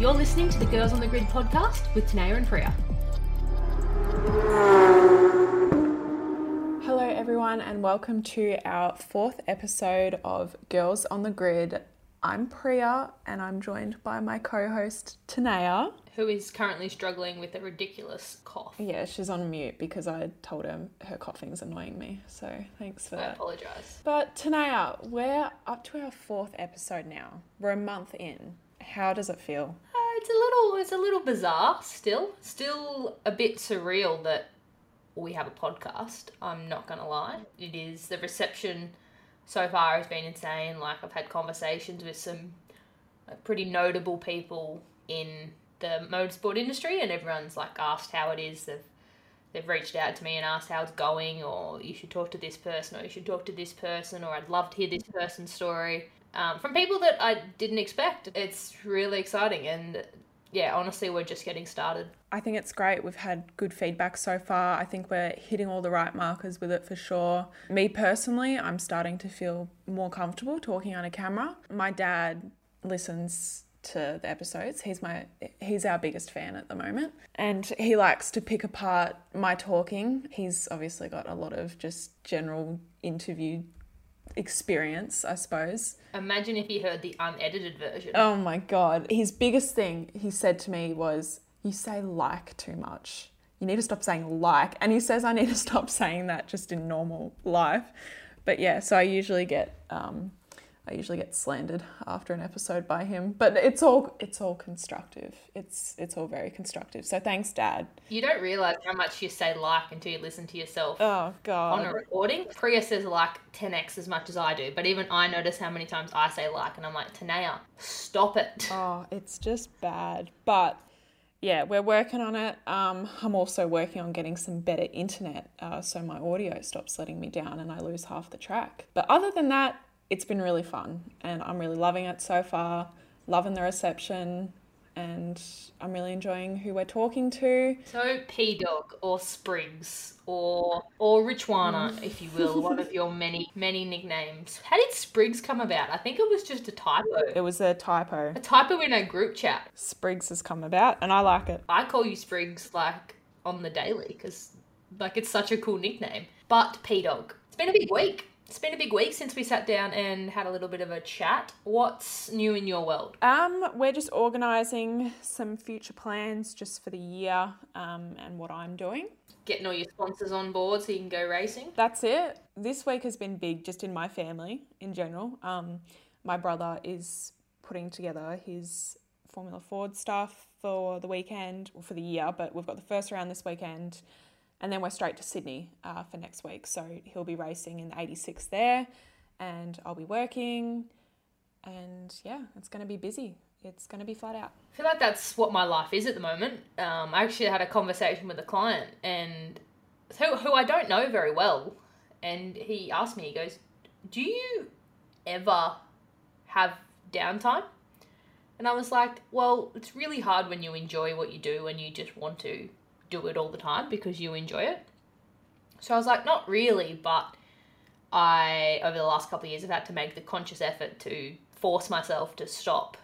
You're listening to the Girls on the Grid podcast with Tanea and Priya. Hello, everyone, and welcome to our fourth episode of Girls on the Grid. I'm Priya, and I'm joined by my co host, Tanea. Who is currently struggling with a ridiculous cough. Yeah, she's on mute because I told her her coughing's annoying me, so thanks for I that. apologise. But Tanea, we're up to our fourth episode now. We're a month in. How does it feel? Uh, it's a little, it's a little bizarre still. Still a bit surreal that we have a podcast. I'm not gonna lie. It is the reception so far has been insane. Like I've had conversations with some pretty notable people in the motorsport industry, and everyone's like asked how it is. They've they've reached out to me and asked how it's going, or you should talk to this person, or you should talk to this person, or I'd love to hear this person's story. Um, from people that I didn't expect. It's really exciting, and yeah, honestly, we're just getting started. I think it's great. We've had good feedback so far. I think we're hitting all the right markers with it for sure. Me personally, I'm starting to feel more comfortable talking on a camera. My dad listens to the episodes. He's my he's our biggest fan at the moment. And he likes to pick apart my talking. He's obviously got a lot of just general interview experience, I suppose. Imagine if he heard the unedited version. Oh my god. His biggest thing he said to me was, You say like too much. You need to stop saying like. And he says I need to stop saying that just in normal life. But yeah, so I usually get um, I usually get slandered after an episode by him. But it's all it's all constructive. It's it's all very constructive. So thanks, Dad. You don't realize how much you say like until you listen to yourself Oh God! on a recording. Priya says like 10x as much as I do, but even I notice how many times I say like, and I'm like, Tanea, stop it. Oh, it's just bad. But yeah, we're working on it. Um, I'm also working on getting some better internet uh, so my audio stops letting me down and I lose half the track. But other than that, it's been really fun and I'm really loving it so far, loving the reception, and I'm really enjoying who we're talking to. So P Dog or Spriggs or or Richwana, if you will, one of your many many nicknames. How did Spriggs come about? I think it was just a typo. It was a typo. A typo in a group chat. Spriggs has come about and I like it. I call you Spriggs like on the daily because like it's such a cool nickname. But P Dog, it's been a big week. It's been a big week since we sat down and had a little bit of a chat. What's new in your world? Um, we're just organising some future plans just for the year um, and what I'm doing. Getting all your sponsors on board so you can go racing. That's it. This week has been big just in my family in general. Um, my brother is putting together his Formula Ford stuff for the weekend or for the year, but we've got the first round this weekend and then we're straight to Sydney uh, for next week. So he'll be racing in the 86 there and I'll be working. And yeah, it's going to be busy. It's going to be flat out. I feel like that's what my life is at the moment. Um, I actually had a conversation with a client and who, who I don't know very well, and he asked me, he goes, "Do you ever have downtime?" And I was like, "Well, it's really hard when you enjoy what you do and you just want to do it all the time because you enjoy it." So I was like, "Not really, but I over the last couple of years have had to make the conscious effort to force myself to stop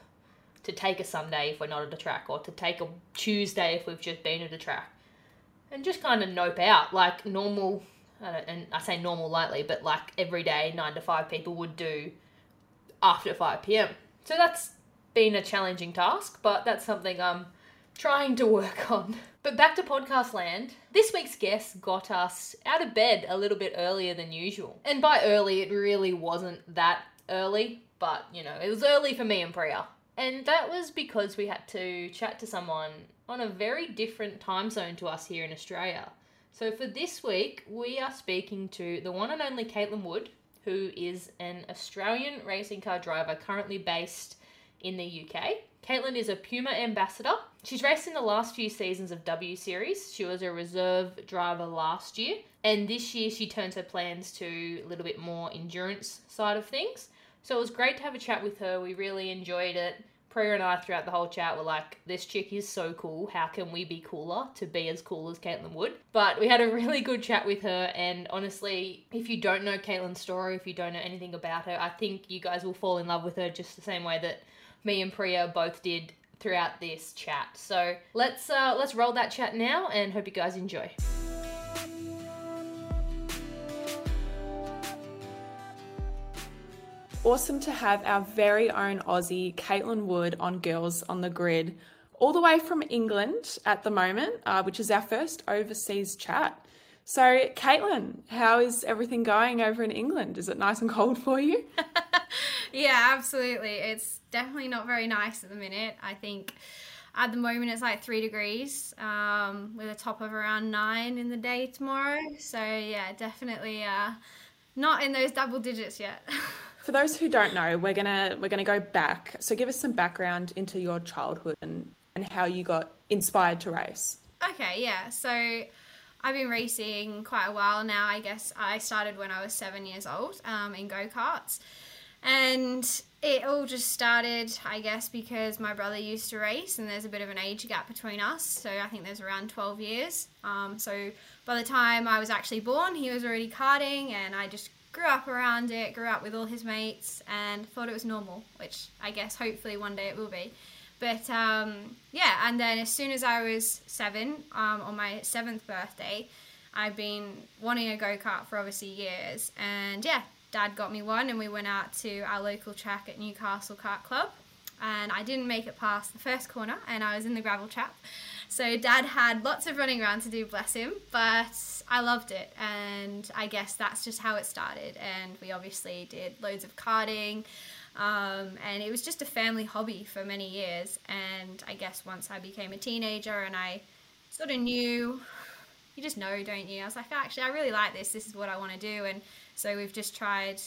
to take a Sunday if we're not at a track, or to take a Tuesday if we've just been at a track, and just kind of nope out like normal. Uh, and I say normal lightly, but like every day, nine to five people would do after 5 p.m. So that's been a challenging task, but that's something I'm trying to work on. But back to podcast land. This week's guest got us out of bed a little bit earlier than usual. And by early, it really wasn't that early, but you know, it was early for me and Priya. And that was because we had to chat to someone on a very different time zone to us here in Australia. So for this week, we are speaking to the one and only Caitlin Wood, who is an Australian racing car driver currently based in the UK. Caitlin is a Puma ambassador. She's raced in the last few seasons of W Series. She was a reserve driver last year, and this year she turns her plans to a little bit more endurance side of things. So it was great to have a chat with her. We really enjoyed it. Priya and I, throughout the whole chat, were like, this chick is so cool. How can we be cooler to be as cool as Caitlin Wood? But we had a really good chat with her. And honestly, if you don't know Caitlin's story, if you don't know anything about her, I think you guys will fall in love with her just the same way that me and Priya both did throughout this chat. So let's uh, let's roll that chat now, and hope you guys enjoy. Awesome to have our very own Aussie, Caitlin Wood, on Girls on the Grid, all the way from England at the moment, uh, which is our first overseas chat. So, Caitlin, how is everything going over in England? Is it nice and cold for you? yeah, absolutely. It's definitely not very nice at the minute. I think at the moment it's like three degrees um, with a top of around nine in the day tomorrow. So, yeah, definitely uh, not in those double digits yet. For those who don't know, we're gonna we're gonna go back. So give us some background into your childhood and, and how you got inspired to race. Okay, yeah. So I've been racing quite a while now. I guess I started when I was seven years old um, in go karts. And it all just started, I guess, because my brother used to race, and there's a bit of an age gap between us. So I think there's around 12 years. Um, so by the time I was actually born, he was already karting, and I just grew up around it, grew up with all his mates, and thought it was normal, which I guess hopefully one day it will be. But um, yeah, and then as soon as I was seven, um, on my seventh birthday, I've been wanting a go kart for obviously years. And yeah, dad got me one, and we went out to our local track at Newcastle Kart Club. And I didn't make it past the first corner, and I was in the gravel trap. So dad had lots of running around to do, bless him, but I loved it. And I guess that's just how it started. And we obviously did loads of karting. Um, and it was just a family hobby for many years. And I guess once I became a teenager and I sort of knew, you just know, don't you? I was like, actually, I really like this. This is what I want to do. And so we've just tried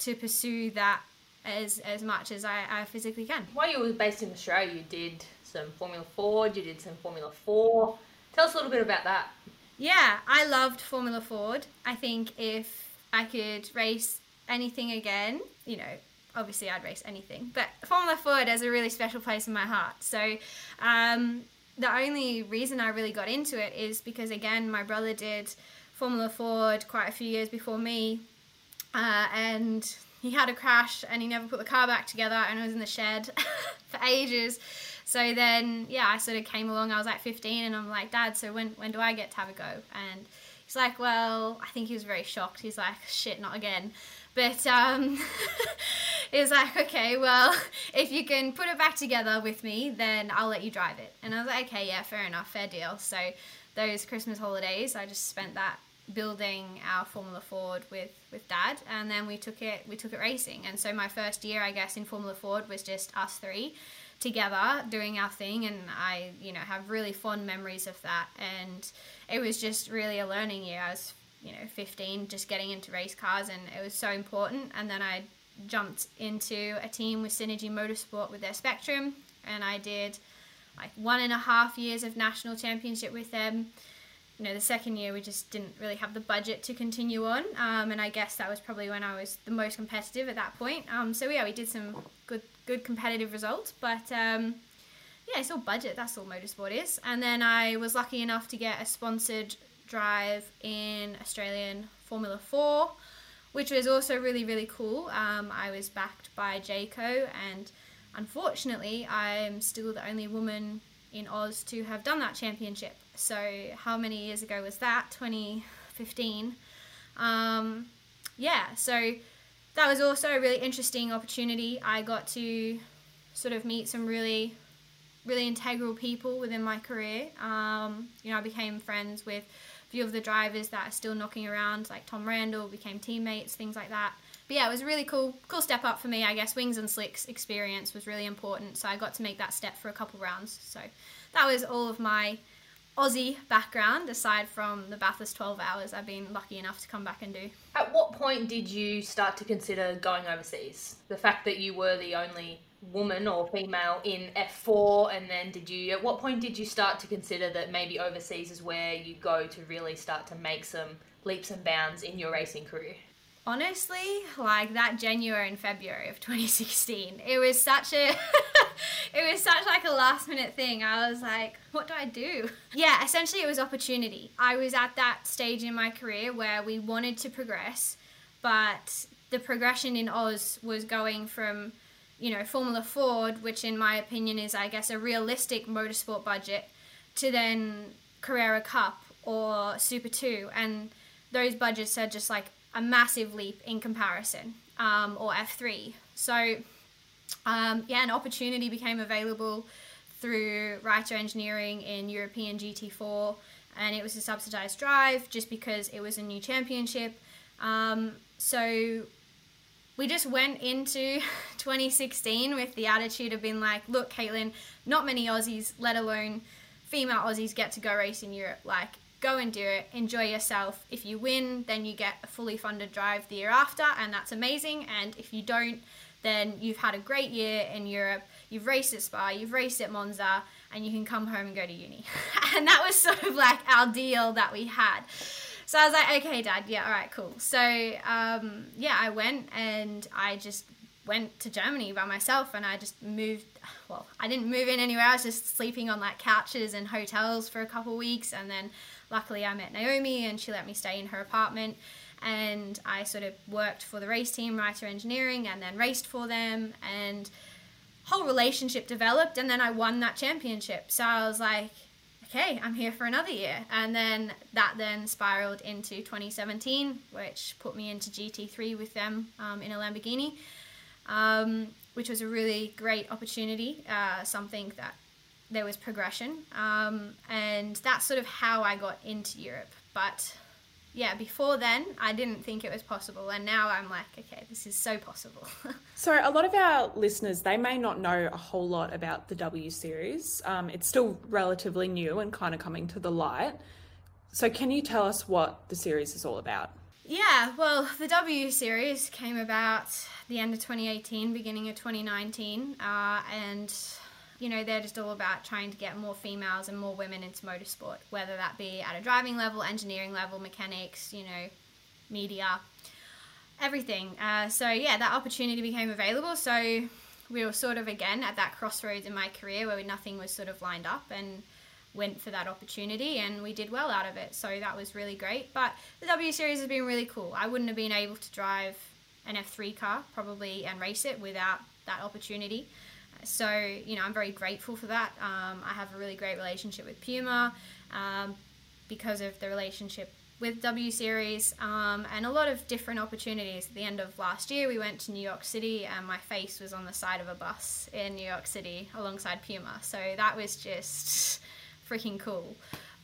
to pursue that as as much as I, I physically can. While you were based in Australia, you did some Formula Ford, you did some Formula 4. Tell us a little bit about that. Yeah, I loved Formula Ford. I think if I could race anything again, you know, obviously I'd race anything, but Formula Ford has a really special place in my heart. So, um, the only reason I really got into it is because, again, my brother did Formula Ford quite a few years before me, uh, and he had a crash and he never put the car back together, and it was in the shed for ages. So then, yeah, I sort of came along. I was like 15, and I'm like, Dad, so when when do I get to have a go? And he's like, Well, I think he was very shocked. He's like, Shit, not again. But um, he was like, Okay, well, if you can put it back together with me, then I'll let you drive it. And I was like, Okay, yeah, fair enough, fair deal. So those Christmas holidays, I just spent that building our Formula Ford with with dad and then we took it we took it racing. And so my first year I guess in Formula Ford was just us three together doing our thing and I you know have really fond memories of that. And it was just really a learning year. I was you know 15 just getting into race cars and it was so important. And then I jumped into a team with Synergy Motorsport with their Spectrum and I did like one and a half years of national championship with them you know the second year we just didn't really have the budget to continue on um, and I guess that was probably when I was the most competitive at that point um, so yeah we did some good good competitive results. But um, yeah, it's all budget. That's all motorsport is. And then I was lucky enough to get a sponsored drive in Australian Formula Four, which was also really really cool. Um, I was backed by Jayco, and unfortunately, I'm still the only woman in Oz to have done that championship. So how many years ago was that? 2015. Um, yeah, so that was also a really interesting opportunity. I got to sort of meet some really, really integral people within my career. Um, you know, I became friends with a few of the drivers that are still knocking around, like Tom Randle, became teammates, things like that. But yeah, it was a really cool, cool step up for me. I guess wings and slicks experience was really important, so I got to make that step for a couple rounds. So that was all of my Aussie background, aside from the Bathurst 12 hours I've been lucky enough to come back and do. At what point did you start to consider going overseas? The fact that you were the only woman or female in F4, and then did you, at what point did you start to consider that maybe overseas is where you go to really start to make some leaps and bounds in your racing career? Honestly, like that January and February of 2016, it was such a it was such like a last minute thing. I was like, what do I do? Yeah, essentially it was opportunity. I was at that stage in my career where we wanted to progress, but the progression in Oz was going from you know, Formula Ford, which in my opinion is, I guess, a realistic motorsport budget, to then Carrera Cup or Super 2. And those budgets are just like a massive leap in comparison, um, or F3. So, um, yeah, an opportunity became available through Reiter Engineering in European GT4, and it was a subsidized drive just because it was a new championship. Um, so we just went into 2016 with the attitude of being like, look, Caitlin, not many Aussies, let alone female Aussies, get to go race in Europe. Like, go and do it, enjoy yourself. If you win, then you get a fully funded drive the year after, and that's amazing. And if you don't, then you've had a great year in Europe. You've raced at Spa, you've raced at Monza, and you can come home and go to uni. and that was sort of like our deal that we had. So I was like, okay, dad, yeah, all right, cool. So um, yeah, I went and I just went to Germany by myself and I just moved. Well, I didn't move in anywhere. I was just sleeping on like couches and hotels for a couple weeks. And then luckily I met Naomi and she let me stay in her apartment. And I sort of worked for the race team, Reiter Engineering, and then raced for them. And whole relationship developed. And then I won that championship. So I was like, okay, I'm here for another year. And then that then spiraled into 2017, which put me into GT3 with them um, in a Lamborghini, um, which was a really great opportunity, uh, something that there was progression. Um, and that's sort of how I got into Europe. But yeah, before then, I didn't think it was possible. And now I'm like, okay, this is so possible. so, a lot of our listeners, they may not know a whole lot about the W Series. Um, it's still relatively new and kind of coming to the light. So, can you tell us what the series is all about? Yeah, well, the W Series came about the end of 2018, beginning of 2019. Uh, and you know, they're just all about trying to get more females and more women into motorsport, whether that be at a driving level, engineering level, mechanics, you know, media, everything. Uh, so, yeah, that opportunity became available. So, we were sort of again at that crossroads in my career where nothing was sort of lined up and went for that opportunity and we did well out of it. So, that was really great. But the W Series has been really cool. I wouldn't have been able to drive an F3 car probably and race it without that opportunity. So, you know, I'm very grateful for that. Um, I have a really great relationship with Puma um, because of the relationship with W Series um, and a lot of different opportunities. At the end of last year, we went to New York City and my face was on the side of a bus in New York City alongside Puma. So that was just freaking cool.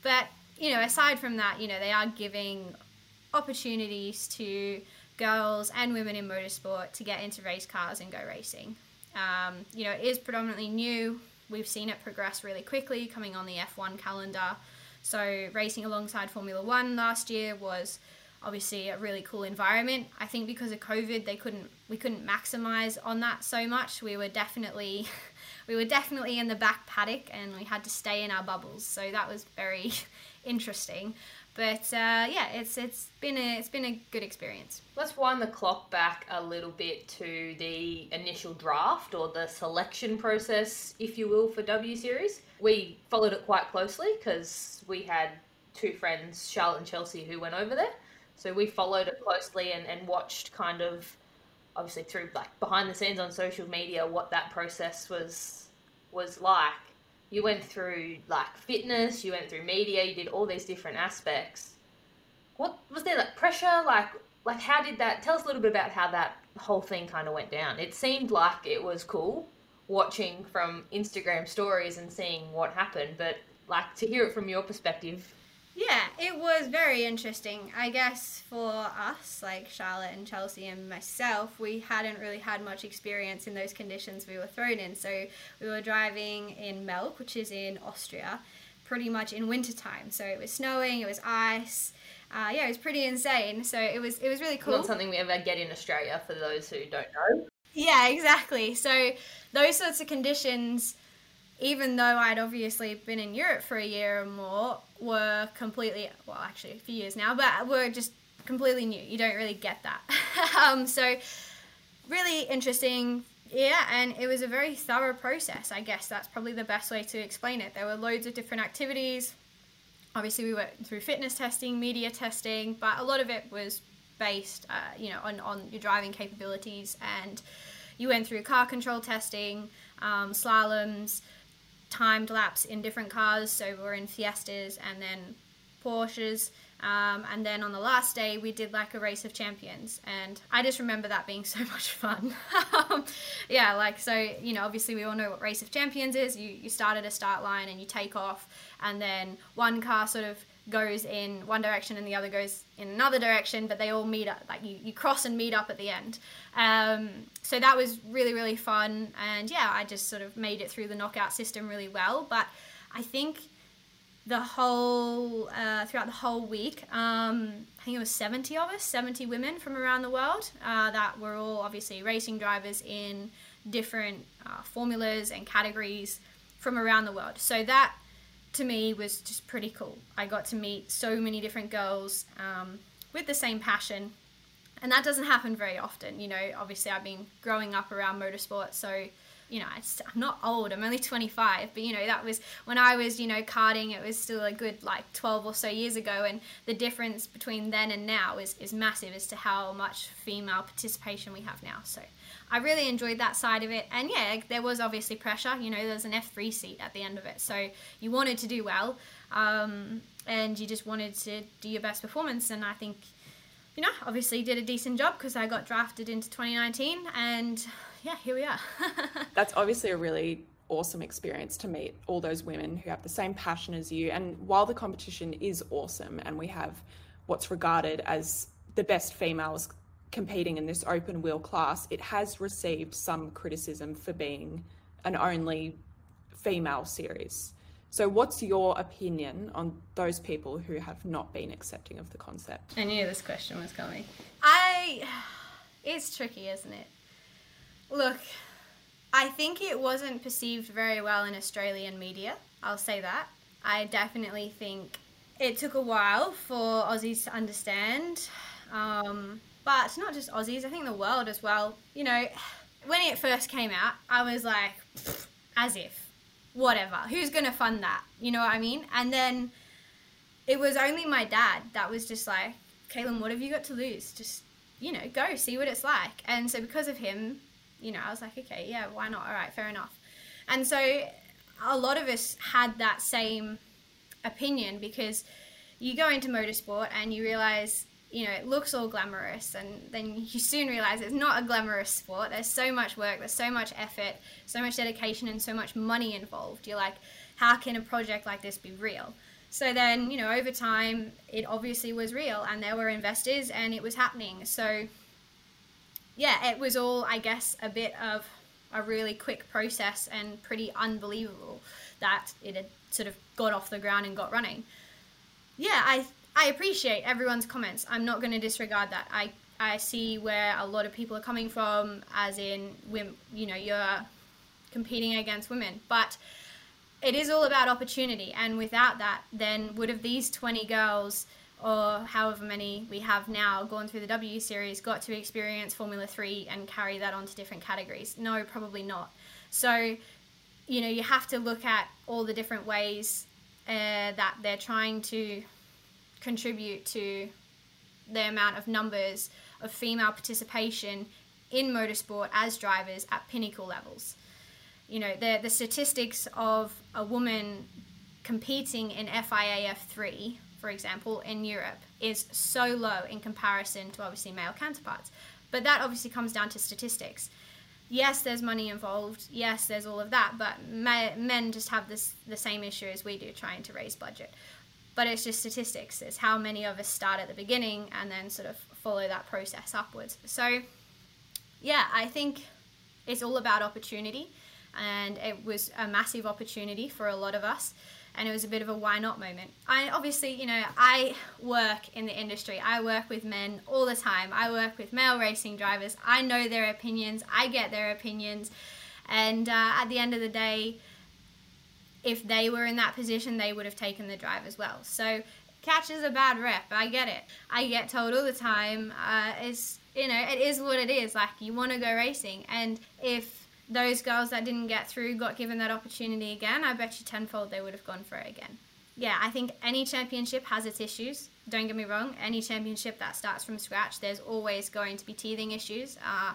But, you know, aside from that, you know, they are giving opportunities to girls and women in motorsport to get into race cars and go racing. Um, you know, it is predominantly new. We've seen it progress really quickly coming on the F1 calendar. So racing alongside Formula One last year was obviously a really cool environment. I think because of COVID, they couldn't we couldn't maximize on that so much. We were definitely we were definitely in the back paddock and we had to stay in our bubbles. So that was very interesting. But uh, yeah, it's it's been a it's been a good experience. Let's wind the clock back a little bit to the initial draft or the selection process, if you will, for W Series. We followed it quite closely because we had two friends, Charlotte and Chelsea, who went over there. So we followed it closely and, and watched kind of obviously through like behind the scenes on social media what that process was was like you went through like fitness, you went through media, you did all these different aspects. What was there like pressure? Like like how did that tell us a little bit about how that whole thing kind of went down? It seemed like it was cool watching from Instagram stories and seeing what happened, but like to hear it from your perspective, yeah, it was very interesting. I guess for us, like Charlotte and Chelsea and myself, we hadn't really had much experience in those conditions we were thrown in. So we were driving in Melk, which is in Austria, pretty much in wintertime. So it was snowing, it was ice. Uh, yeah, it was pretty insane. So it was it was really cool. Not something we ever get in Australia for those who don't know. Yeah, exactly. So those sorts of conditions even though I'd obviously been in Europe for a year or more, were completely, well, actually a few years now, but were just completely new. You don't really get that. um, so, really interesting. Yeah, and it was a very thorough process. I guess that's probably the best way to explain it. There were loads of different activities. Obviously, we went through fitness testing, media testing, but a lot of it was based, uh, you know, on, on your driving capabilities and you went through car control testing, um, slaloms, timed laps in different cars. So we are in Fiestas and then Porsches. Um, and then on the last day, we did like a race of champions. And I just remember that being so much fun. yeah, like, so, you know, obviously we all know what race of champions is. You, you start at a start line and you take off, and then one car sort of goes in one direction and the other goes in another direction, but they all meet up, like you, you cross and meet up at the end. Um, so that was really, really fun. And yeah, I just sort of made it through the knockout system really well. But I think the whole uh, throughout the whole week. Um, I think it was 70 of us, 70 women from around the world uh, that were all obviously racing drivers in different uh, formulas and categories from around the world. So that to me was just pretty cool. I got to meet so many different girls um, with the same passion. And that doesn't happen very often. You know, obviously, I've been growing up around motorsport, so you know, I'm not old, I'm only 25, but you know, that was when I was, you know, karting, it was still a good like 12 or so years ago. And the difference between then and now is, is massive as to how much female participation we have now. So I really enjoyed that side of it. And yeah, there was obviously pressure, you know, there's an F3 seat at the end of it. So you wanted to do well um, and you just wanted to do your best performance. And I think, you know, obviously did a decent job because I got drafted into 2019 and yeah, here we are. That's obviously a really awesome experience to meet all those women who have the same passion as you. And while the competition is awesome and we have what's regarded as the best females competing in this open wheel class, it has received some criticism for being an only female series. So, what's your opinion on those people who have not been accepting of the concept? I knew this question was coming. I. It's tricky, isn't it? Look, I think it wasn't perceived very well in Australian media. I'll say that. I definitely think it took a while for Aussies to understand. Um, but not just Aussies, I think the world as well. You know, when it first came out, I was like, as if, whatever. Who's to fund that? You know what I mean? And then it was only my dad that was just like, Caitlin, what have you got to lose? Just, you know, go see what it's like. And so because of him, you know, I was like, okay, yeah, why not? All right, fair enough. And so a lot of us had that same opinion because you go into motorsport and you realize, you know, it looks all glamorous, and then you soon realize it's not a glamorous sport. There's so much work, there's so much effort, so much dedication, and so much money involved. You're like, how can a project like this be real? So then, you know, over time, it obviously was real, and there were investors, and it was happening. So yeah, it was all, I guess, a bit of a really quick process and pretty unbelievable that it had sort of got off the ground and got running. Yeah, I I appreciate everyone's comments. I'm not going to disregard that. I I see where a lot of people are coming from, as in, you know, you're competing against women, but it is all about opportunity. And without that, then would have these 20 girls or however many we have now gone through the W Series got to experience Formula 3 and carry that on to different categories? No, probably not. So, you know, you have to look at all the different ways uh, that they're trying to contribute to the amount of numbers of female participation in motorsport as drivers at pinnacle levels. You know, the, the statistics of a woman competing in FIA F3 for example, in Europe is so low in comparison to obviously male counterparts. But that obviously comes down to statistics. Yes, there's money involved. Yes, there's all of that. But men just have this the same issue as we do, trying to raise budget. But it's just statistics. It's how many of us start at the beginning and then sort of follow that process upwards. So, yeah, I think it's all about opportunity, and it was a massive opportunity for a lot of us and it was a bit of a why not moment. I obviously, you know, I work in the industry. I work with men all the time. I work with male racing drivers. I know their opinions. I get their opinions. And uh, at the end of the day, if they were in that position, they would have taken the drive as well. So catch is a bad rep. I get it. I get told all the time, uh, it's, you know, it is what it is. Like, you want to go racing. And if those girls that didn't get through got given that opportunity again, I bet you tenfold they would have gone for it again. Yeah, I think any championship has its issues. Don't get me wrong, any championship that starts from scratch, there's always going to be teething issues. Uh,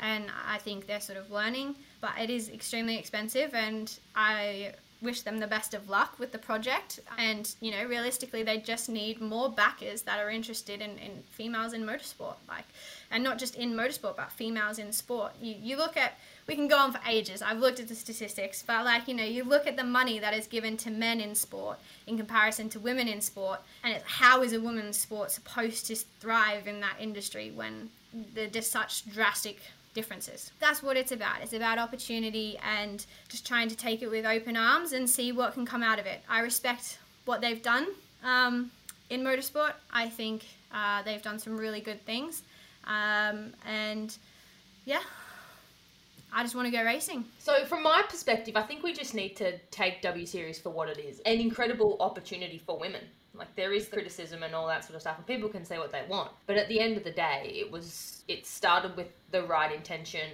and I think they're sort of learning, but it is extremely expensive, and I wish them the best of luck with the project. And you know, realistically, they just need more backers that are interested in, in females in motorsport, like, and not just in motorsport, but females in sport. You you look at we can go on for ages. I've looked at the statistics, but like you know, you look at the money that is given to men in sport in comparison to women in sport, and it's, how is a woman's sport supposed to thrive in that industry when there's just such drastic differences. That's what it's about. It's about opportunity and just trying to take it with open arms and see what can come out of it. I respect what they've done um, in motorsport. I think uh, they've done some really good things, um, and yeah, I just want to go racing. So, from my perspective, I think we just need to take W Series for what it is an incredible opportunity for women. Like, there is criticism and all that sort of stuff, and people can say what they want. But at the end of the day, it was, it started with the right intention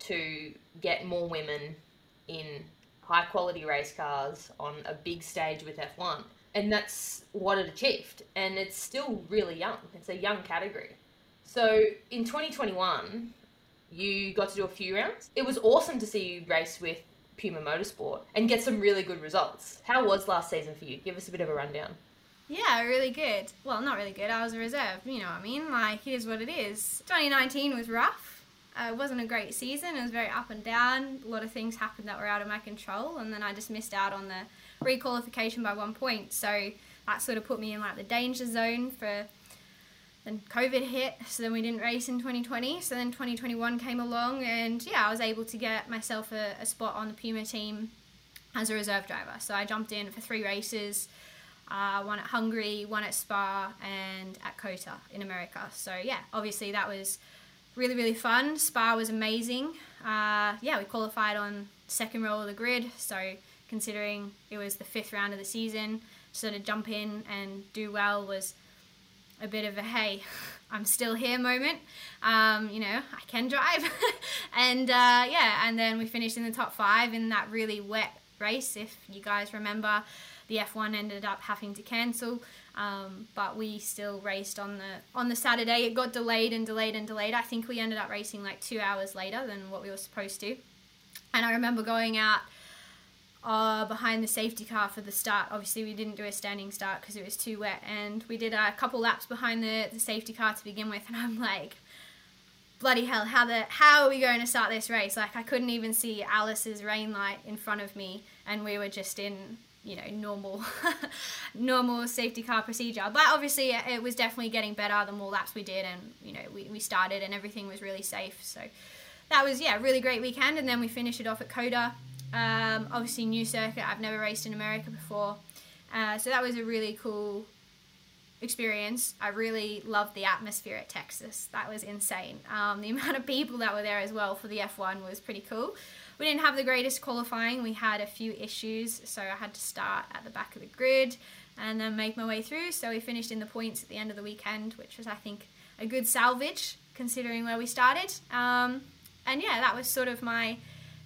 to get more women in high quality race cars on a big stage with F1. And that's what it achieved. And it's still really young, it's a young category. So, in 2021, you got to do a few rounds. It was awesome to see you race with Puma Motorsport and get some really good results. How was last season for you? Give us a bit of a rundown. Yeah, really good. Well, not really good. I was a reserve. You know what I mean? Like, here's what it is. 2019 was rough. Uh, it wasn't a great season. It was very up and down. A lot of things happened that were out of my control, and then I just missed out on the requalification by one point. So that sort of put me in like the danger zone for then COVID hit, so then we didn't race in 2020. So then 2021 came along, and yeah, I was able to get myself a, a spot on the Puma team as a reserve driver. So I jumped in for three races. Uh, one at Hungary, one at Spa, and at COTA in America. So yeah, obviously that was really really fun. Spa was amazing. Uh, yeah, we qualified on second row of the grid. So considering it was the fifth round of the season, to sort of jump in and do well was a bit of a hey, I'm still here moment. Um, you know, I can drive. and uh, yeah, and then we finished in the top five in that really wet race. If you guys remember, the F1 ended up having to cancel. Um, but we still raced on the on the Saturday. It got delayed and delayed and delayed. I think we ended up racing like two hours later than what we were supposed to. And I remember going out uh, behind the safety car for the start. Obviously, we didn't do a standing start because it was too wet, and we did a couple laps behind the, the safety car to begin with. And I'm like, bloody hell, how the how are we going to start this race? Like, I couldn't even see Alice's rain light in front of me, and we were just in you know normal normal safety car procedure but obviously it was definitely getting better the more laps we did and you know we, we started and everything was really safe so that was yeah really great weekend and then we finished it off at COTA um, obviously, new circuit. I've never raced in America before, uh, so that was a really cool experience. I really loved the atmosphere at Texas. That was insane. Um, the amount of people that were there as well for the F1 was pretty cool. We didn't have the greatest qualifying. We had a few issues, so I had to start at the back of the grid and then make my way through. So we finished in the points at the end of the weekend, which was, I think, a good salvage considering where we started. Um, and yeah, that was sort of my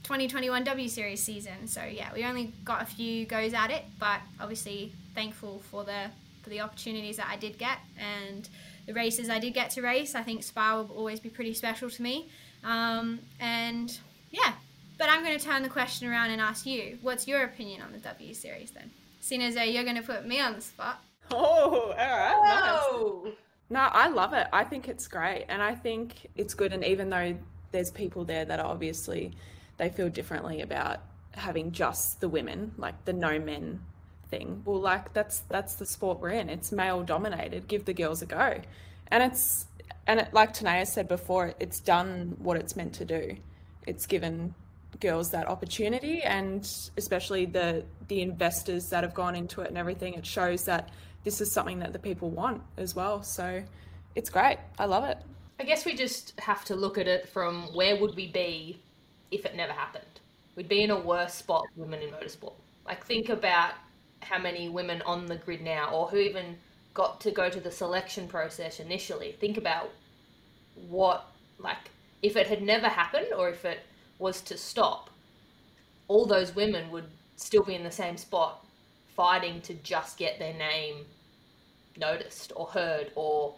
2021 W Series season. So yeah, we only got a few goes at it, but obviously thankful for the for the opportunities that I did get and the races I did get to race. I think Spa will always be pretty special to me. Um, and yeah, but I'm going to turn the question around and ask you, what's your opinion on the W Series then? Seeing as though you're going to put me on the spot. Oh, all right. Whoa. Nice. No, I love it. I think it's great. And I think it's good. And even though there's people there that are obviously they feel differently about having just the women, like the no men thing. Well, like that's that's the sport we're in. It's male dominated. Give the girls a go, and it's and it, like Tanea said before, it's done what it's meant to do. It's given girls that opportunity, and especially the the investors that have gone into it and everything. It shows that this is something that the people want as well. So it's great. I love it. I guess we just have to look at it from where would we be if it never happened. We'd be in a worse spot, women in motorsport. Like, think about how many women on the grid now, or who even got to go to the selection process initially. Think about what, like, if it had never happened or if it was to stop, all those women would still be in the same spot fighting to just get their name noticed or heard or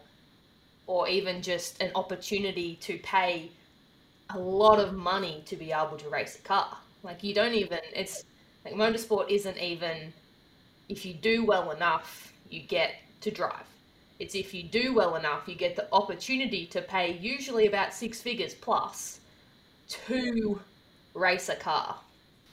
or even just an opportunity to pay a lot of money to be able to race a car. Like you don't even it's like motorsport isn't even if you do well enough, you get to drive. It's if you do well enough, you get the opportunity to pay usually about six figures plus to race a car.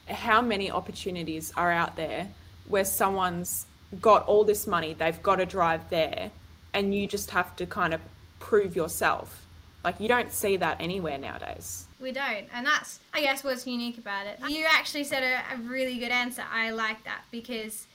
How many opportunities are out there where someone's got all this money, they've got to drive there, and you just have to kind of prove yourself? Like, you don't see that anywhere nowadays. We don't, and that's, I guess, what's unique about it. You actually said a, a really good answer. I like that because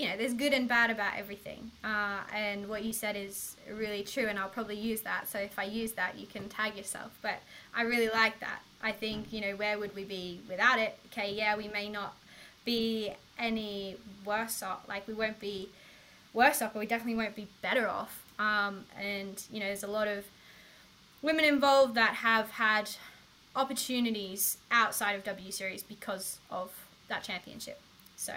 you know, there's good and bad about everything. Uh, and what you said is really true, and I'll probably use that. So if I use that, you can tag yourself. But I really like that. I think, you know, where would we be without it? Okay, yeah, we may not be any worse off. Like, we won't be worse off, but we definitely won't be better off. Um, and, you know, there's a lot of women involved that have had opportunities outside of W Series because of that championship. So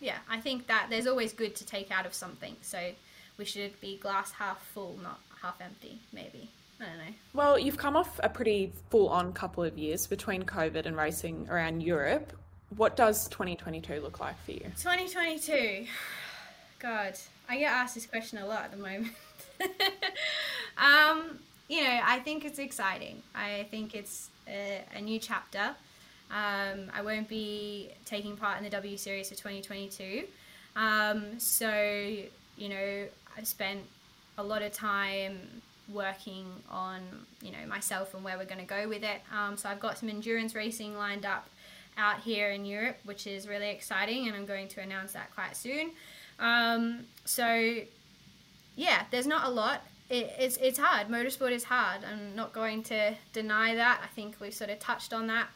yeah, I think that there's always good to take out of something. So we should be glass half full, not half empty, maybe. I don't know. Well, you've come off a pretty full on couple of years between COVID and racing around Europe. What does 2022 look like for you? 2022. God, I get asked this question a lot at the moment. um, you know, I think it's exciting. I think it's a, a new chapter. Um, I won't be taking part in the W Series for 2022. Um, so, you know, I've spent a lot of time working on, you know, myself and where we're going to go with it. Um, so I've got some endurance racing lined up out here in Europe, which is really exciting, and I'm going to announce that quite soon. Um, so, yeah, there's not a lot. It, it's, it's hard. Motorsport is hard. I'm not going to deny that. I think we've sort of touched on that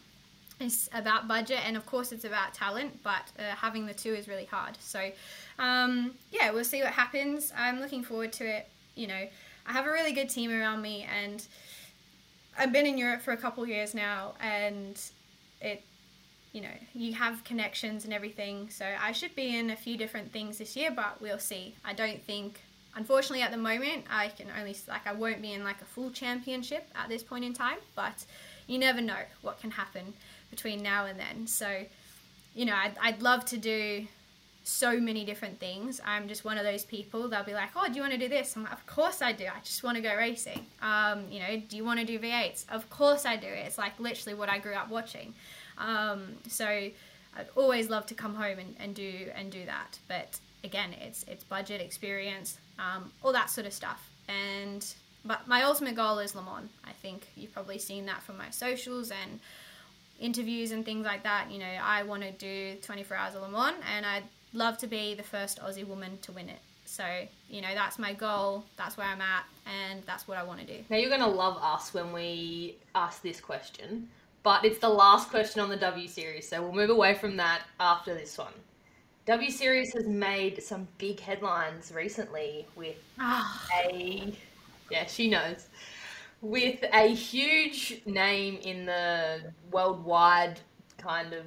it's about budget and of course it's about talent but uh, having the two is really hard. So um, yeah we'll see what happens. I'm looking forward to it you know. I have a really good team around me and i've been in europe for a couple years now and it you know you have connections and everything. So i should be in a few different things this year but we'll see. I don't think unfortunately at the moment i can only like i won't be in like a full championship at this point in time but you never know what can happen between now and then. So, you know, I'd, I'd love to do so many different things. I'm just one of those people. They'll be like, "Oh, do you want to do this?" I'm like, "Of course I do. I just want to go racing." Um, you know, do you want to do V8s? Of course I do. It's like literally what I grew up watching. Um, so I'd always love to come home and, and do and do that. But again, it's it's budget, experience, um, all that sort of stuff. And but my ultimate goal is Le Mans. I think you've probably seen that from my socials and interviews and things like that, you know, I want to do 24 Hours of Le Mans and I'd love to be the first Aussie woman to win it. So, you know, that's my goal, that's where I'm at, and that's what I want to do. Now, you're going to love us when we ask this question, but it's the last question on the W Series, so we'll move away from that after this one. W Series has made some big headlines recently with oh. a. Yeah, she knows with a huge name in the worldwide kind of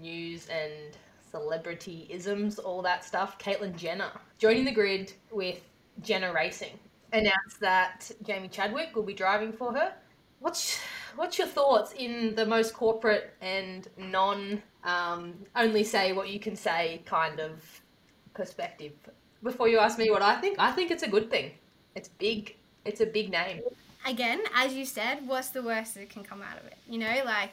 news and celebrity isms, all that stuff. Caitlyn Jenner joining the grid with Jenner Racing announced that Jamie Chadwick will be driving for her. What's what's your thoughts in the most corporate and non um, only say what you can say kind of perspective? Before you ask me what I think, I think it's a good thing. It's big. It's a big name again, as you said, what's the worst that can come out of it? You know, like,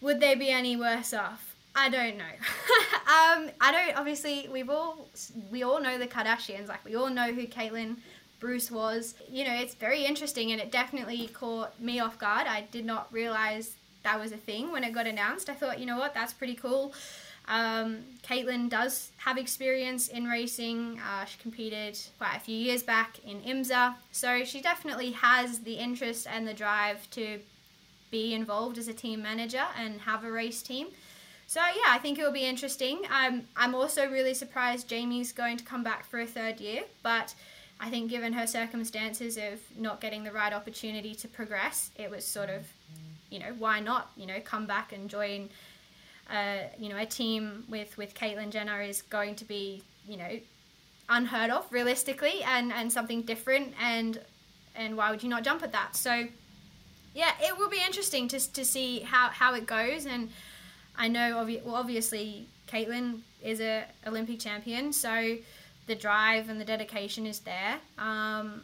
would they be any worse off? I don't know. um, I don't. Obviously, we've all we all know the Kardashians. Like, we all know who Caitlyn Bruce was. You know, it's very interesting, and it definitely caught me off guard. I did not realize that was a thing when it got announced. I thought, you know what, that's pretty cool. Um, Caitlyn does have experience in racing. Uh, she competed quite a few years back in IMSA, so she definitely has the interest and the drive to be involved as a team manager and have a race team. So yeah, I think it will be interesting. I'm I'm also really surprised Jamie's going to come back for a third year, but I think given her circumstances of not getting the right opportunity to progress, it was sort of, you know, why not, you know, come back and join uh, you know, a team with with Caitlyn Jenner is going to be, you know, unheard of realistically, and and something different, and and why would you not jump at that? So, yeah, it will be interesting to, to see how, how it goes. And I know, obvi- well, obviously, Caitlyn is a Olympic champion, so the drive and the dedication is there. Um,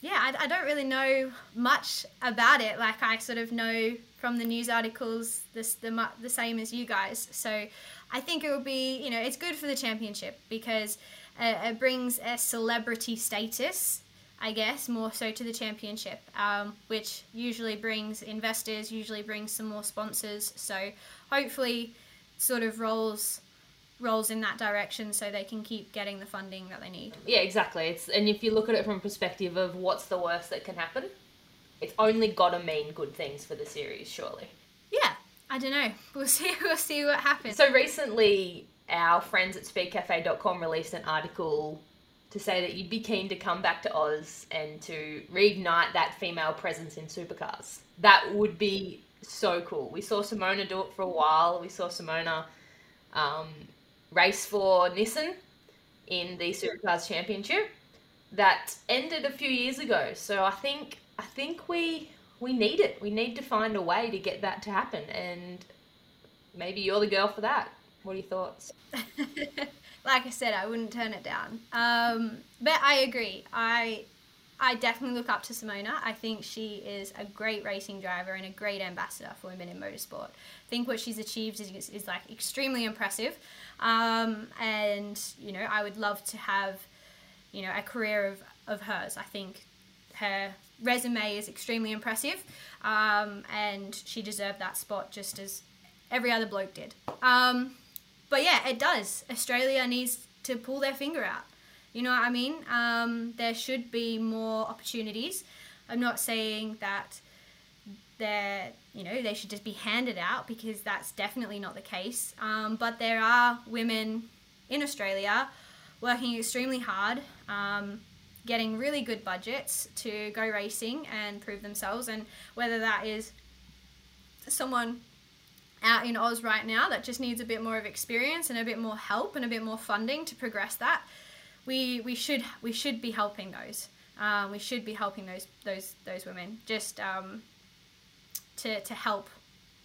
yeah, I, I don't really know much about it. Like I sort of know from the news articles this the the same as you guys. So I think it will be you know it's good for the championship because uh, it brings a celebrity status. I guess more so to the championship, um, which usually brings investors, usually brings some more sponsors. So hopefully, sort of rolls rolls in that direction so they can keep getting the funding that they need. Yeah, exactly. It's and if you look at it from a perspective of what's the worst that can happen, it's only got to mean good things for the series, surely. Yeah, I don't know. We'll see. We'll see what happens. So recently, our friends at speedcafe.com released an article to say that you'd be keen to come back to Oz and to reignite that female presence in supercars. That would be so cool. We saw Simona do it for a while. We saw Simona um, race for Nissan in the Supercars Championship that ended a few years ago. So I think I think we we need it. We need to find a way to get that to happen, and maybe you're the girl for that. What are your thoughts? like I said, I wouldn't turn it down. Um, but I agree. I I definitely look up to Simona. I think she is a great racing driver and a great ambassador for women in motorsport. I think what she's achieved is, is like extremely impressive. Um, and, you know, I would love to have, you know, a career of, of hers. I think her resume is extremely impressive. Um, and she deserved that spot just as every other bloke did. Um, but yeah, it does. Australia needs to pull their finger out. You know what I mean? Um, there should be more opportunities. I'm not saying that they're, you know, they should just be handed out because that's definitely not the case. Um, but there are women in Australia working extremely hard, um, getting really good budgets to go racing and prove themselves. And whether that is someone out in Oz right now that just needs a bit more of experience and a bit more help and a bit more funding to progress that we we should we should be helping those. Um, we should be helping those those those women just um, to to help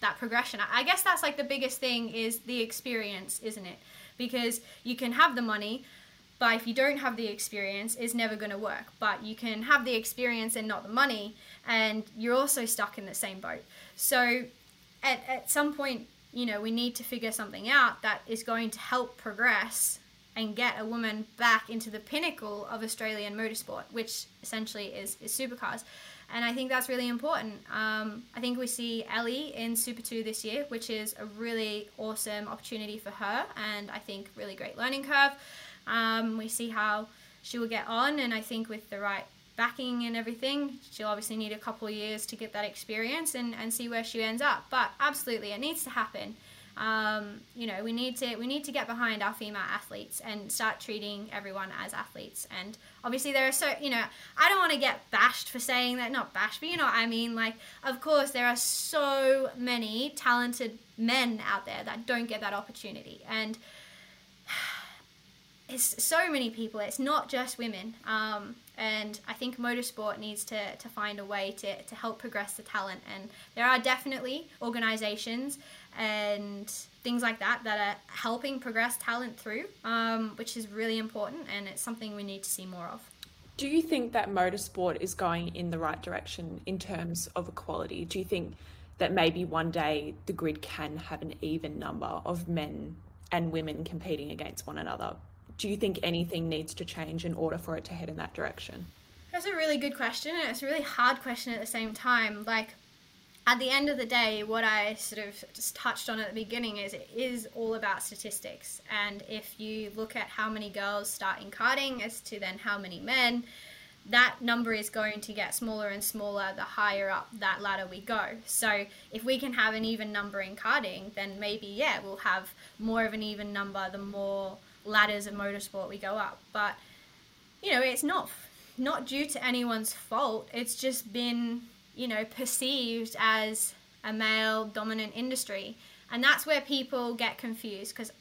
that progression. I guess that's like the biggest thing is the experience, isn't it? Because you can have the money, but if you don't have the experience, it's never going to work. But you can have the experience and not the money, and you're also stuck in the same boat. So at, at some point, you know, we need to figure something out that is going to help progress and get a woman back into the pinnacle of Australian motorsport, which essentially is, is supercars. And I think that's really important. Um, I think we see Ellie in Super 2 this year, which is a really awesome opportunity for her, and I think really great learning curve. Um, we see how she will get on, and I think with the right backing and everything, she'll obviously need a couple of years to get that experience and, and see where she ends up. But absolutely, it needs to happen. Um, you know, we need to we need to get behind our female athletes and start treating everyone as athletes. And obviously, there are so you know, I don't want to get bashed for saying that, not bashed, but you know what I mean. Like, of course, there are so many talented men out there that don't get that opportunity, and it's so many people. It's not just women. Um, and I think motorsport needs to, to find a way to, to help progress the talent. And there are definitely organizations and things like that that are helping progress talent through, um, which is really important and it's something we need to see more of. Do you think that motorsport is going in the right direction in terms of equality? Do you think that maybe one day the grid can have an even number of men and women competing against one another? Do you think anything needs to change in order for it to head in that direction? That's a really good question, and it's a really hard question at the same time. Like, at the end of the day, what I sort of just touched on at the beginning is it is all about statistics. And if you look at how many girls start in karting as to then how many men, that number is going to get smaller and smaller the higher up that ladder we go. So if we can have an even number in karting, then maybe, yeah, we'll have more of an even number the more ladders of motorsport we go up. But, you know, it's not not due to anyone's fault. It's just been you know, perceived as a male dominant industry. And that's where people get confused because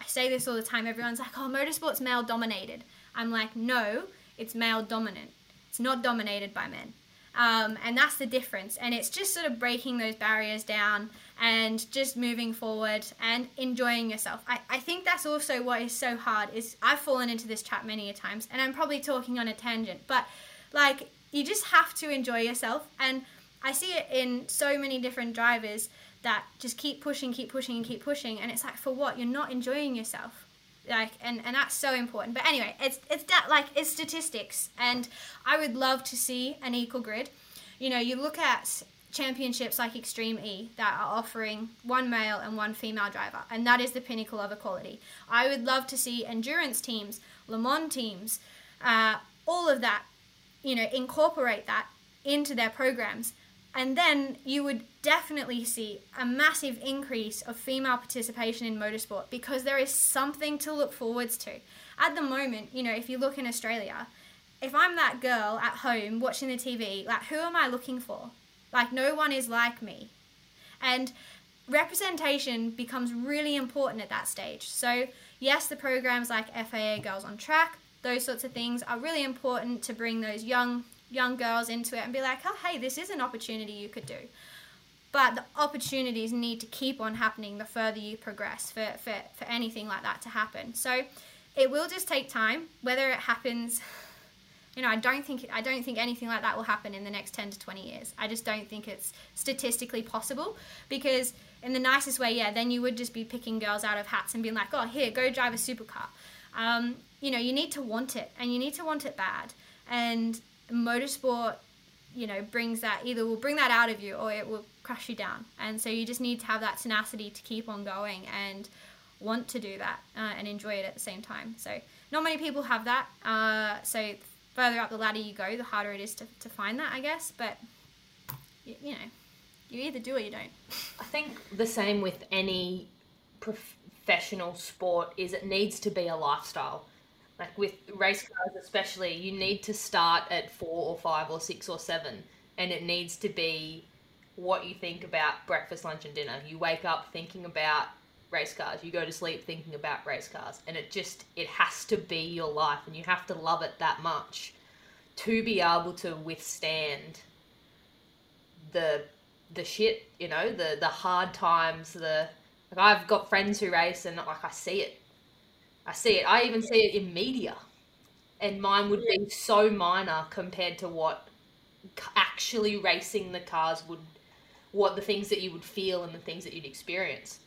I say this all the time. Everyone's like, oh, motorsport's male dominated. I'm like, no, it's male dominant. It's not dominated by men. Um, and that's the difference. And it's just sort of breaking those barriers down and just moving forward and enjoying yourself. I, I think that's also what is so hard is I've fallen into this trap many a times and I'm probably talking on a tangent, but like you just have to enjoy yourself. And I see it in so many different drivers that just keep pushing, keep pushing and keep pushing. And it's like for what? You're not enjoying yourself. Like and and that's so important. But anyway it's it's that like it's statistics. And i would love to see an equal grid. You know you look at championships like extreme e that are offering one male and one female driver and that is the pinnacle of equality. I would love to see endurance teams le mans teams uh, all of that you know incorporate that into their programs and then you would definitely see a massive increase of female participation in motorsport because there is something to look forwards to. At the moment, you know, if you look in Australia, if I'm that girl at home watching the TV, like who am I looking for? Like no one is like me. And representation becomes really important at that stage. So, yes, the programs like FIA Girls on Track, those sorts of things are really important to bring those young young girls into it and be like, oh, hey, this is an opportunity you could do. But the opportunities need to keep on happening the further you progress for, for, for anything like that to happen. So it will just take time. Whether it happens, you know, I don't think I don't think anything like that will happen in the next 10 to 20 years. I just don't think it's statistically possible because in the nicest way, yeah, then you would just be picking girls out of hats and being like, oh, here, go drive a supercar. Um, you know, you need to want it and you need to want it bad. And motorsport you know brings that either will bring that out of you or it will crush you down. And so you just need to have that tenacity to keep on going and want to do that uh, and enjoy it at the same time. So not many people have that uh, so further up the ladder you go the harder it is to, to find that i guess. But you, you know you either do or you don't. I think the same with any professional sport is it needs to be a lifestyle like with race cars especially you need to start at four or five or six or seven and it needs to be what you think about breakfast lunch and dinner. You wake up thinking about race cars. You go to sleep thinking about race cars. And it just it has to be your life and you have to love it that much to be able to withstand the the shit you know the the hard times the like i've got friends who race and like i see it I see it. I even see it in media, and mine would be so minor compared to what actually racing the cars would, what the things that you would feel and the things that you'd experience.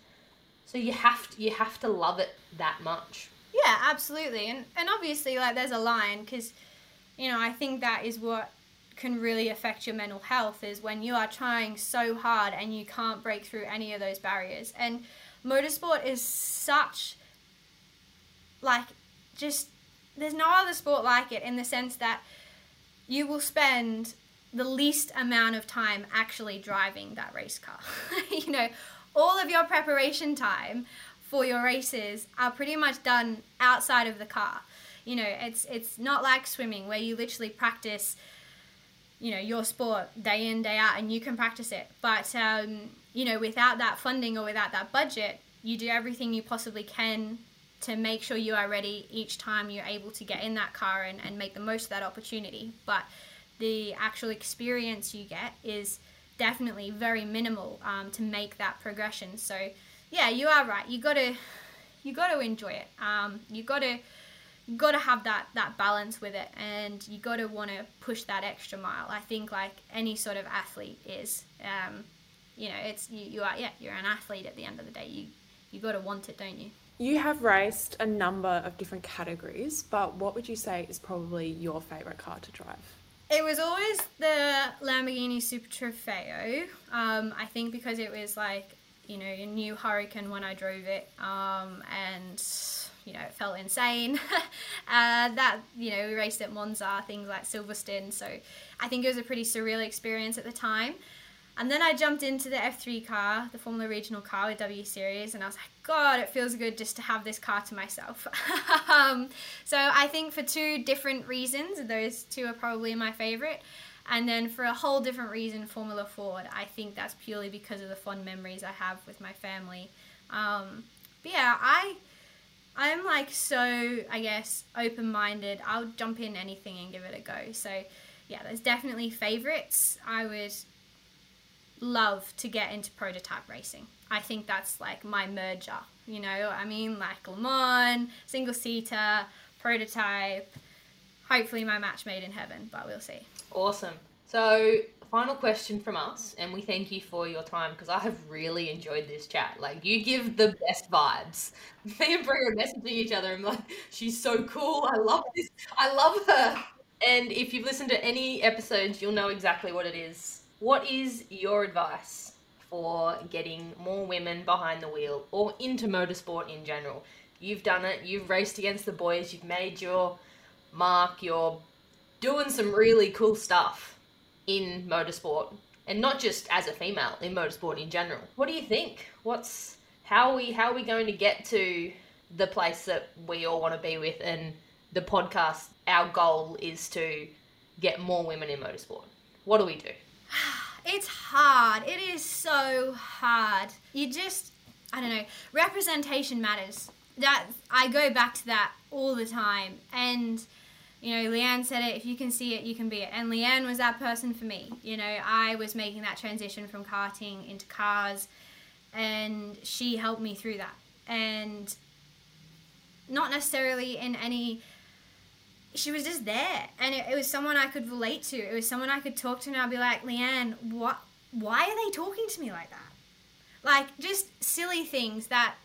So you have to, you have to love it that much. Yeah, absolutely, and and obviously like there's a line because, you know, I think that is what can really affect your mental health is when you are trying so hard and you can't break through any of those barriers. And motorsport is such like just there's no other sport like it in the sense that you will spend the least amount of time actually driving that race car. you know, all of your preparation time for your races are pretty much done outside of the car. You know, it's it's not like swimming where you literally practice you know your sport day in day out and you can practice it but um, you know without that funding or without that budget you do everything you possibly can to make sure you are ready each time you're able to get in that car and, and make the most of that opportunity. But the actual experience you get is definitely very minimal um, to make that progression. So yeah, you are right. You gotta you gotta enjoy it. Um, you gotta you gotta have that that balance with it, and you gotta want to push that extra mile. I think like any sort of athlete is. Um, you know, it's you, you are yeah, you're an athlete at the end of the day. You you gotta want it, don't you? You have raced a number of different categories, but what would you say is probably your favourite car to drive? It was always the Lamborghini Super Trofeo. Um, I think because it was like, you know, a new Huracan when I drove it, um, and you know, it felt insane. uh, that you know, we raced at Monza, things like Silverstone, so I think it was a pretty surreal experience at the time. And then I jumped into the F3 car, the Formula Regional car with W Series, and I was like, God, it feels good just to have this car to myself. um, so I think for two different reasons, those two are probably my favorite. And then for a whole different reason, Formula Ford, I think that's purely because of the fond memories I have with my family. Um, but yeah, I I'm like so I guess open minded. I'll jump in anything and give it a go. So yeah, there's definitely favorites. I would love to get into prototype racing. I think that's like my merger. You know, I mean, like Le Mans, single seater, prototype. Hopefully, my match made in heaven, but we'll see. Awesome. So, final question from us, and we thank you for your time because I have really enjoyed this chat. Like, you give the best vibes. Me and Brie are messaging each other. I'm like, she's so cool. I love this. I love her. And if you've listened to any episodes, you'll know exactly what it is. What is your advice for getting more women behind the wheel or into motorsport in general? You've done it, you've raced against the boys, you've made your mark, you're doing some really cool stuff in motorsport and not just as a female in motorsport in general. What do you think? What's how are we how are we going to get to the place that we all want to be with and the podcast our goal is to get more women in motorsport. What do we do? It's hard. It is so hard. You just I don't know, representation matters. That I go back to that all the time and you know, Leanne said it, if you can see it, you can be it. And Leanne was that person for me. You know, I was making that transition from karting into cars, and she helped me through that. And not necessarily in any, she was just there. And it, it was someone I could relate to. It was someone I could talk to, and I'd be like, Leanne, what? why are they talking to me like that? Like, just silly things that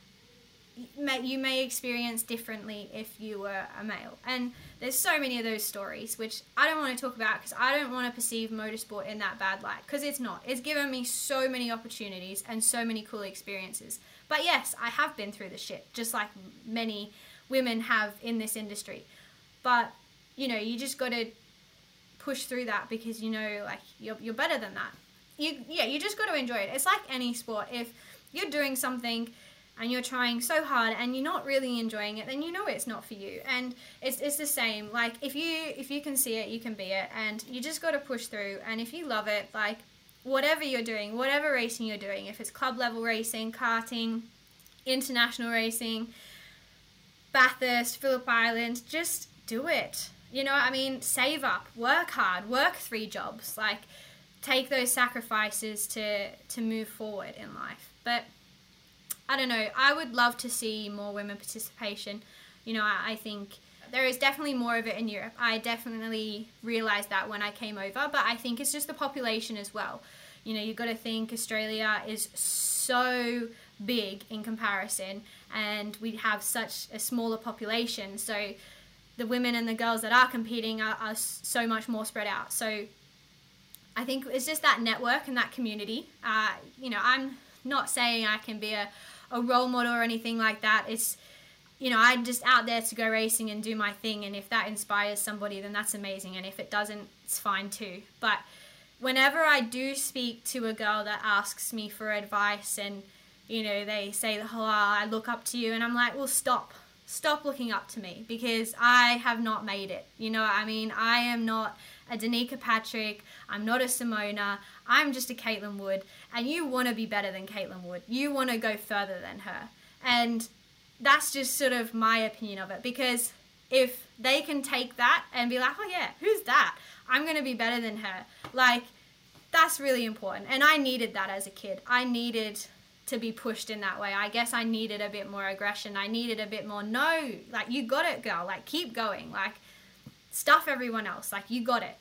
may, you may experience differently if you were a male. And there's so many of those stories, which I don't want to talk about because I don't want to perceive motorsport in that bad light because it's not. It's given me so many opportunities and so many cool experiences. But yes, I have been through the shit, just like many women have in this industry. But, you know, you just got to push through that because you know, like, you're, you're better than that. You, yeah, you just got to enjoy it. It's like any sport. If you're doing something and you're trying so hard and you're not really enjoying it then you know it's not for you and it's, it's the same like if you if you can see it you can be it and you just got to push through and if you love it like whatever you're doing whatever racing you're doing if it's club level racing karting international racing bathurst phillip island just do it you know i mean save up work hard work three jobs like take those sacrifices to to move forward in life but I don't know. I would love to see more women participation. You know, I, I think there is definitely more of it in Europe. I definitely realized that when I came over, but I think it's just the population as well. You know, you've got to think Australia is so big in comparison, and we have such a smaller population. So the women and the girls that are competing are, are so much more spread out. So I think it's just that network and that community. Uh, you know, I'm not saying I can be a, a role model or anything like that. It's, you know, I'm just out there to go racing and do my thing. And if that inspires somebody, then that's amazing. And if it doesn't, it's fine too. But whenever I do speak to a girl that asks me for advice and, you know, they say, oh, I look up to you. And I'm like, well, stop. Stop looking up to me because I have not made it. You know, I mean, I am not a Danica Patrick. I'm not a Simona. I'm just a Caitlin Wood. And you want to be better than Caitlin Wood. You want to go further than her. And that's just sort of my opinion of it because if they can take that and be like, oh yeah, who's that? I'm going to be better than her. Like, that's really important. And I needed that as a kid. I needed to be pushed in that way. I guess I needed a bit more aggression. I needed a bit more, no, like, you got it, girl. Like, keep going. Like, stuff everyone else. Like, you got it.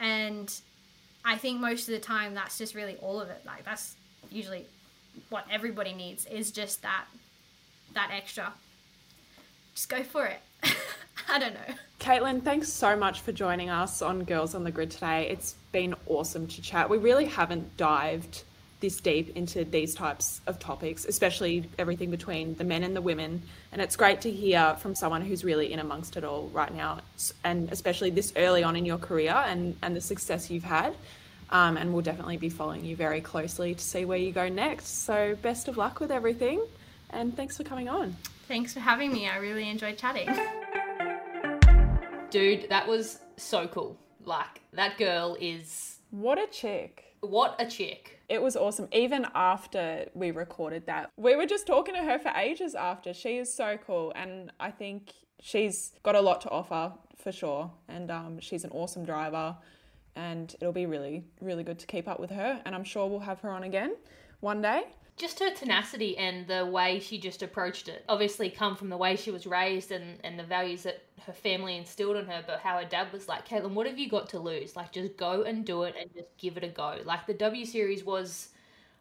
And I think most of the time that's just really all of it. Like that's usually what everybody needs is just that that extra. Just go for it. I don't know. Caitlin, thanks so much for joining us on Girls on the Grid today. It's been awesome to chat. We really haven't dived this deep into these types of topics, especially everything between the men and the women. And it's great to hear from someone who's really in amongst it all right now, and especially this early on in your career and, and the success you've had. Um, and we'll definitely be following you very closely to see where you go next. So, best of luck with everything, and thanks for coming on. Thanks for having me. I really enjoyed chatting. Dude, that was so cool. Like, that girl is. What a chick. What a chick. It was awesome. Even after we recorded that, we were just talking to her for ages after. She is so cool. And I think she's got a lot to offer for sure. And um, she's an awesome driver and it'll be really, really good to keep up with her. And I'm sure we'll have her on again one day. Just her tenacity and the way she just approached it. Obviously, come from the way she was raised and, and the values that her family instilled in her, but how her dad was like, Caitlin, what have you got to lose? Like, just go and do it and just give it a go. Like, the W Series was.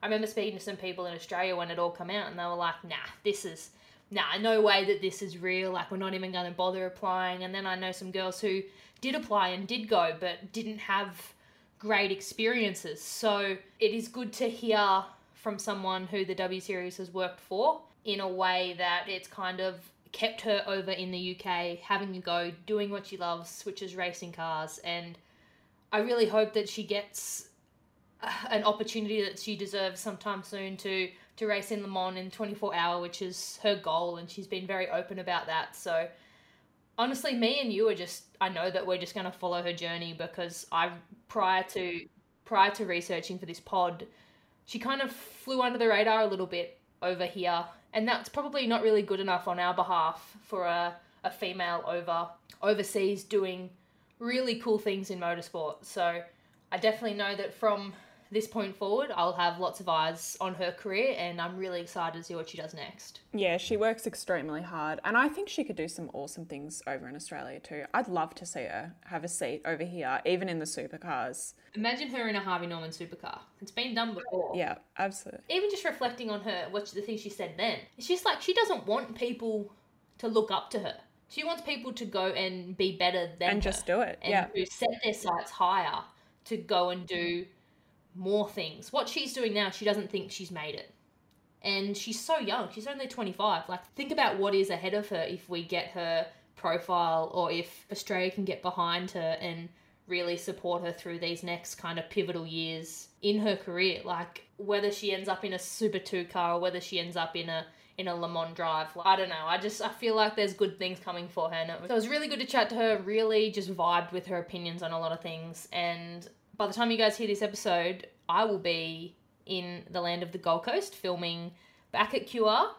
I remember speaking to some people in Australia when it all came out, and they were like, nah, this is nah, no way that this is real. Like, we're not even going to bother applying. And then I know some girls who did apply and did go, but didn't have great experiences. So it is good to hear from someone who the W Series has worked for in a way that it's kind of kept her over in the UK, having a go, doing what she loves, which is racing cars. And I really hope that she gets uh, an opportunity that she deserves sometime soon to to race in Le Mans in 24 hour, which is her goal, and she's been very open about that. So honestly, me and you are just I know that we're just going to follow her journey because I prior to prior to researching for this pod, she kind of flew under the radar a little bit over here, and that's probably not really good enough on our behalf for a, a female over overseas doing really cool things in motorsport. So I definitely know that from this point forward, I'll have lots of eyes on her career, and I'm really excited to see what she does next. Yeah, she works extremely hard, and I think she could do some awesome things over in Australia too. I'd love to see her have a seat over here, even in the supercars. Imagine her in a Harvey Norman supercar. It's been done before. Yeah, absolutely. Even just reflecting on her, what the thing she said then? It's just like she doesn't want people to look up to her. She wants people to go and be better than and her just do it. and yeah. set their sights higher to go and do more things. What she's doing now, she doesn't think she's made it. And she's so young. She's only 25. Like, think about what is ahead of her if we get her profile or if Australia can get behind her and really support her through these next kind of pivotal years in her career. Like, whether she ends up in a Super 2 car or whether she ends up in a in a Le Mans drive. Like, I don't know. I just I feel like there's good things coming for her. And it was, so it was really good to chat to her. Really just vibed with her opinions on a lot of things. And by the time you guys hear this episode, I will be in the land of the Gold Coast filming back at QR.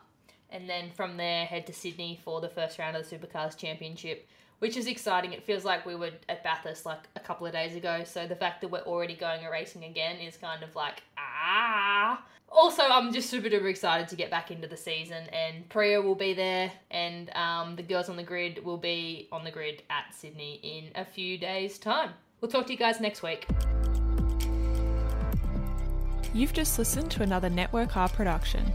And then from there, head to Sydney for the first round of the Supercars Championship, which is exciting. It feels like we were at Bathurst like a couple of days ago. So the fact that we're already going a racing again is kind of like, ah. Also, I'm just super duper excited to get back into the season, and Priya will be there, and um, the girls on the grid will be on the grid at Sydney in a few days' time. We'll talk to you guys next week. You've just listened to another Network R production.